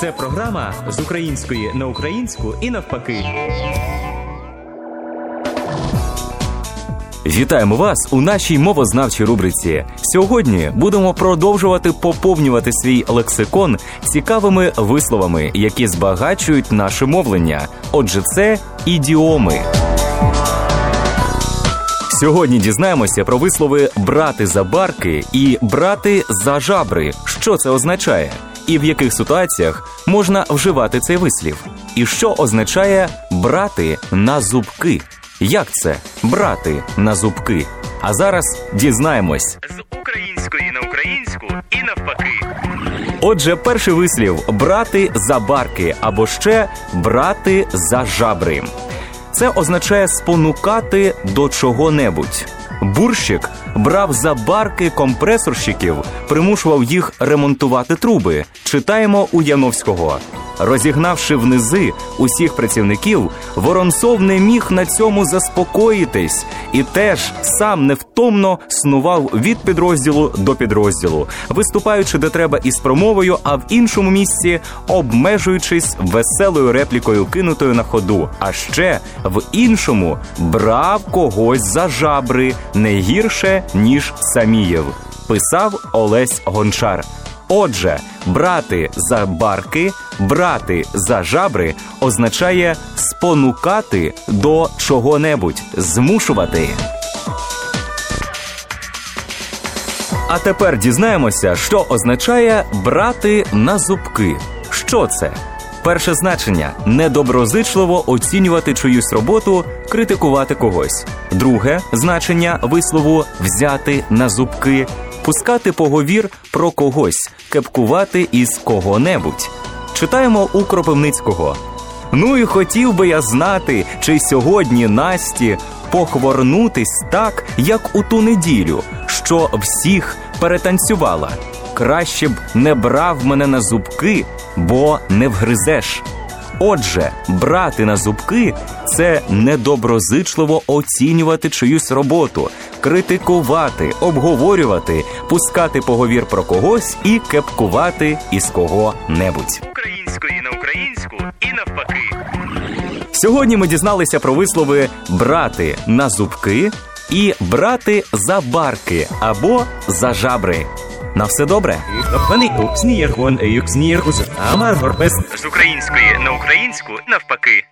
Це програма з української на українську і навпаки. Вітаємо вас у нашій мовознавчій рубриці. Сьогодні будемо продовжувати поповнювати свій лексикон цікавими висловами, які збагачують наше мовлення. Отже, це ідіоми. Сьогодні дізнаємося про вислови брати за барки і брати за жабри. Що це означає? І в яких ситуаціях можна вживати цей вислів? І що означає брати на зубки? Як це брати на зубки? А зараз дізнаємось з української на українську і навпаки. Отже, перший вислів брати за барки або ще брати за жабри. Це означає спонукати до чого-небудь. Бурщик брав за барки компресорщиків, примушував їх ремонтувати труби. Читаємо у Яновського. Розігнавши внизи усіх працівників, Воронцов не міг на цьому заспокоїтись і теж сам невтомно снував від підрозділу до підрозділу, виступаючи де треба із промовою, а в іншому місці обмежуючись веселою реплікою, кинутою на ходу. А ще в іншому брав когось за жабри не гірше ніж Самієв. Писав Олесь Гончар. Отже, брати за барки, брати за жабри означає спонукати до чого-небудь, змушувати. А тепер дізнаємося, що означає брати на зубки. Що це? Перше значення недоброзичливо оцінювати чиюсь роботу, критикувати когось. Друге значення вислову взяти на зубки, пускати поговір про когось, кепкувати із кого-небудь. Читаємо у Кропивницького. Ну і хотів би я знати, чи сьогодні Насті похворнутись так, як у ту неділю, що всіх перетанцювала. Краще б не брав мене на зубки, бо не вгризеш. Отже, брати на зубки це недоброзичливо оцінювати чиюсь роботу, критикувати, обговорювати, пускати поговір про когось і кепкувати із кого-небудь. Української на українську і навпаки. Сьогодні ми дізналися про вислови брати на зубки і брати за барки або за жабри. На все добре. З української на українську навпаки.